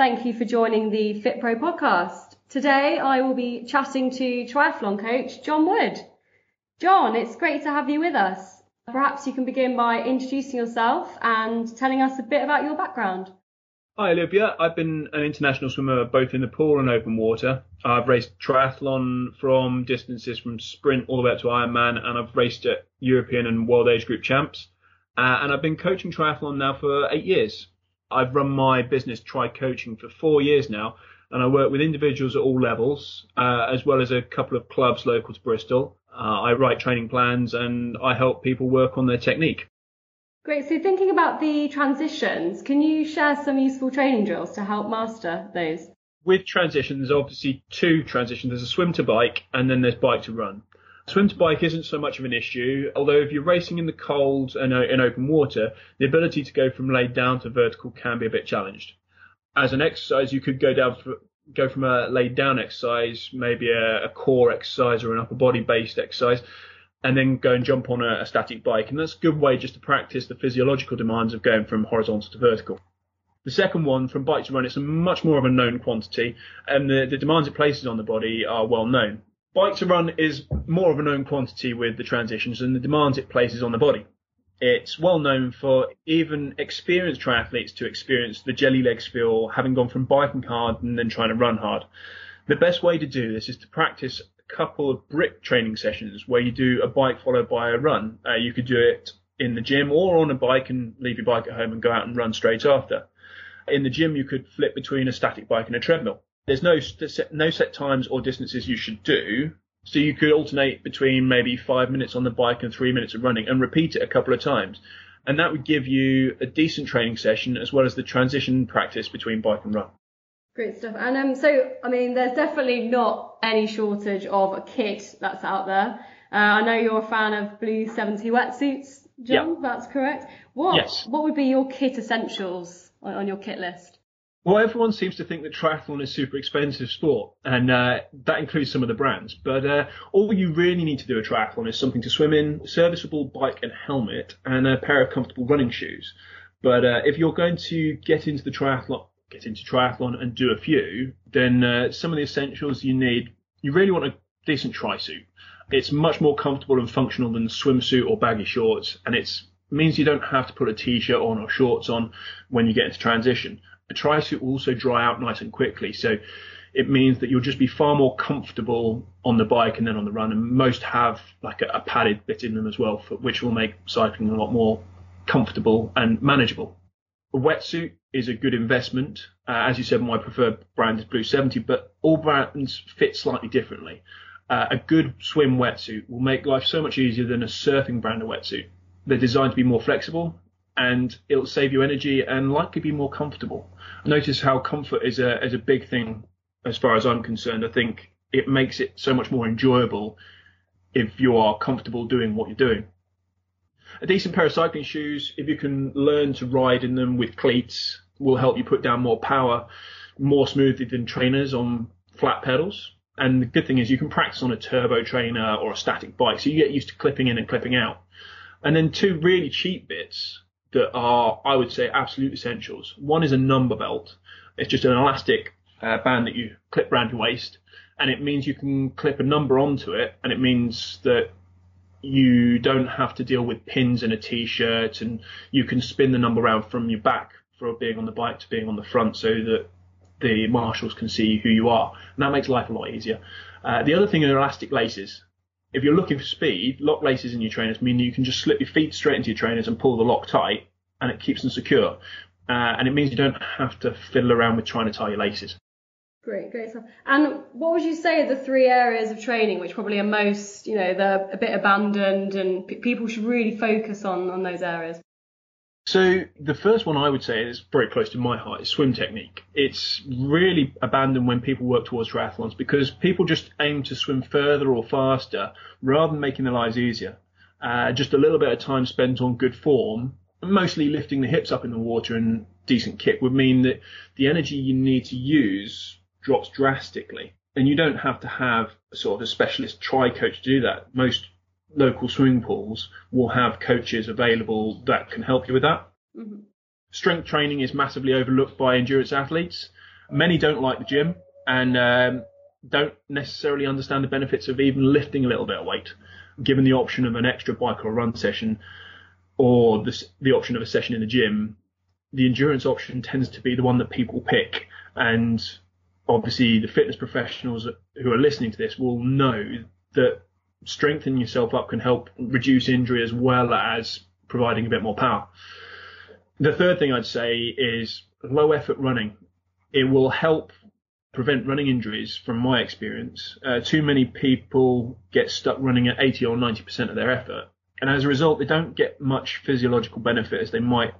Thank you for joining the FitPro podcast. Today I will be chatting to triathlon coach John Wood. John, it's great to have you with us. Perhaps you can begin by introducing yourself and telling us a bit about your background. Hi Olivia, I've been an international swimmer both in the pool and open water. I've raced triathlon from distances from sprint all the way up to Ironman and I've raced at European and World Age Group Champs. Uh, and I've been coaching triathlon now for eight years. I've run my business Tri Coaching for four years now, and I work with individuals at all levels, uh, as well as a couple of clubs local to Bristol. Uh, I write training plans and I help people work on their technique. Great. So thinking about the transitions, can you share some useful training drills to help master those? With transitions, there's obviously two transitions. There's a swim to bike and then there's bike to run. Swim to bike isn't so much of an issue, although if you're racing in the cold and uh, in open water, the ability to go from laid down to vertical can be a bit challenged. As an exercise, you could go down for, go from a laid down exercise, maybe a, a core exercise or an upper body based exercise, and then go and jump on a, a static bike. And that's a good way just to practice the physiological demands of going from horizontal to vertical. The second one, from bike to run, it's much more of a known quantity, and the, the demands it places on the body are well known. Bike to run is more of a known quantity with the transitions and the demands it places on the body. It's well known for even experienced triathletes to experience the jelly legs feel having gone from biking hard and then trying to run hard. The best way to do this is to practice a couple of brick training sessions where you do a bike followed by a run. Uh, you could do it in the gym or on a bike and leave your bike at home and go out and run straight after. In the gym, you could flip between a static bike and a treadmill. There's no no set times or distances you should do. So you could alternate between maybe five minutes on the bike and three minutes of running and repeat it a couple of times. And that would give you a decent training session as well as the transition practice between bike and run. Great stuff. And um, so, I mean, there's definitely not any shortage of a kit that's out there. Uh, I know you're a fan of Blue 70 wetsuits, John. Yeah. That's correct. What Yes. What would be your kit essentials on, on your kit list? Well, everyone seems to think that triathlon is super expensive sport, and uh, that includes some of the brands. But uh, all you really need to do a triathlon is something to swim in, serviceable bike and helmet, and a pair of comfortable running shoes. But uh, if you're going to get into the triathlon, get into triathlon and do a few, then uh, some of the essentials you need, you really want a decent tri suit. It's much more comfortable and functional than swimsuit or baggy shorts, and it means you don't have to put a t-shirt on or shorts on when you get into transition a tri-suit will also dry out nice and quickly. So it means that you'll just be far more comfortable on the bike and then on the run. And most have like a, a padded bit in them as well, for, which will make cycling a lot more comfortable and manageable. A wetsuit is a good investment. Uh, as you said, my preferred brand is Blue 70, but all brands fit slightly differently. Uh, a good swim wetsuit will make life so much easier than a surfing brand of wetsuit. They're designed to be more flexible and it'll save you energy and likely be more comfortable. Notice how comfort is a is a big thing as far as I'm concerned. I think it makes it so much more enjoyable if you are comfortable doing what you're doing. A decent pair of cycling shoes, if you can learn to ride in them with cleats, will help you put down more power more smoothly than trainers on flat pedals. And the good thing is you can practice on a turbo trainer or a static bike, so you get used to clipping in and clipping out. And then two really cheap bits that are, I would say, absolute essentials. One is a number belt. It's just an elastic uh, band that you clip around your waist, and it means you can clip a number onto it, and it means that you don't have to deal with pins in a t-shirt, and you can spin the number around from your back for being on the bike to being on the front, so that the marshals can see who you are, and that makes life a lot easier. Uh, the other thing are elastic laces if you're looking for speed, lock laces in your trainers mean you can just slip your feet straight into your trainers and pull the lock tight, and it keeps them secure. Uh, and it means you don't have to fiddle around with trying to tie your laces. Great, great stuff. And what would you say are the three areas of training which probably are most, you know, they're a bit abandoned and p- people should really focus on on those areas? So the first one I would say is very close to my heart is swim technique. It's really abandoned when people work towards triathlons because people just aim to swim further or faster rather than making their lives easier. Uh, just a little bit of time spent on good form, mostly lifting the hips up in the water and decent kick would mean that the energy you need to use drops drastically. And you don't have to have sort of a specialist tri coach to do that. Most local swimming pools will have coaches available that can help you with that. Mm-hmm. Strength training is massively overlooked by endurance athletes. Many don't like the gym and um, don't necessarily understand the benefits of even lifting a little bit of weight. Given the option of an extra bike or run session, or the, the option of a session in the gym, the endurance option tends to be the one that people pick. And obviously, the fitness professionals who are listening to this will know that strengthening yourself up can help reduce injury as well as providing a bit more power. The third thing I'd say is low effort running. It will help prevent running injuries from my experience. Uh, too many people get stuck running at 80 or 90% of their effort. And as a result, they don't get much physiological benefit as they might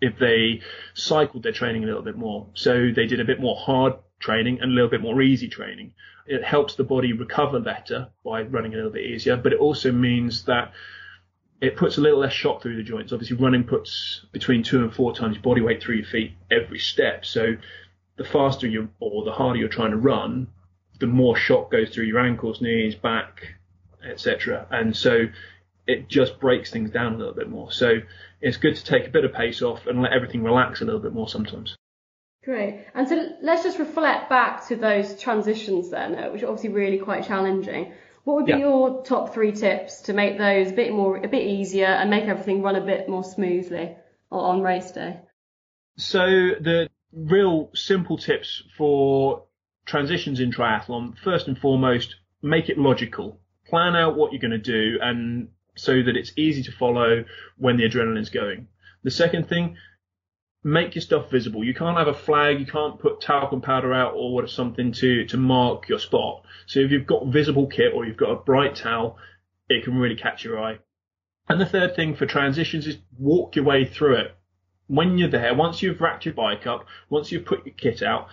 if they cycled their training a little bit more. So they did a bit more hard training and a little bit more easy training. It helps the body recover better by running a little bit easier, but it also means that it puts a little less shock through the joints. Obviously, running puts between two and four times body weight through your feet every step. So the faster you or the harder you're trying to run, the more shock goes through your ankles, knees, back, etc. And so it just breaks things down a little bit more. So it's good to take a bit of pace off and let everything relax a little bit more sometimes. Great. And so let's just reflect back to those transitions then, uh, which are obviously really quite challenging. What would be yeah. your top three tips to make those a bit more, a bit easier and make everything run a bit more smoothly on race day? So the real simple tips for transitions in triathlon, first and foremost, make it logical. Plan out what you're going to do and so that it's easy to follow when the adrenaline's going. The second thing, make your stuff visible. You can't have a flag, you can't put talcum powder out or something to, to mark your spot. So if you've got visible kit or you've got a bright towel, it can really catch your eye. And the third thing for transitions is walk your way through it. When you're there, once you've racked your bike up, once you've put your kit out,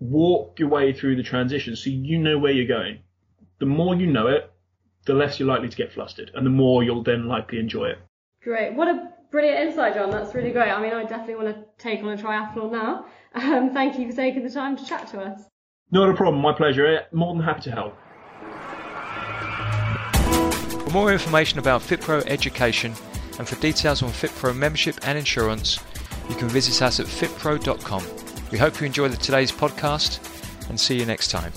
walk your way through the transition so you know where you're going. The more you know it, the less you're likely to get flustered and the more you'll then likely enjoy it. Great. What a brilliant insight, John. That's really great. I mean, I definitely want to take on a triathlon now. Um, thank you for taking the time to chat to us. Not a problem. My pleasure. More than happy to help. For more information about FitPro education and for details on FitPro membership and insurance, you can visit us at fitpro.com. We hope you enjoyed today's podcast and see you next time.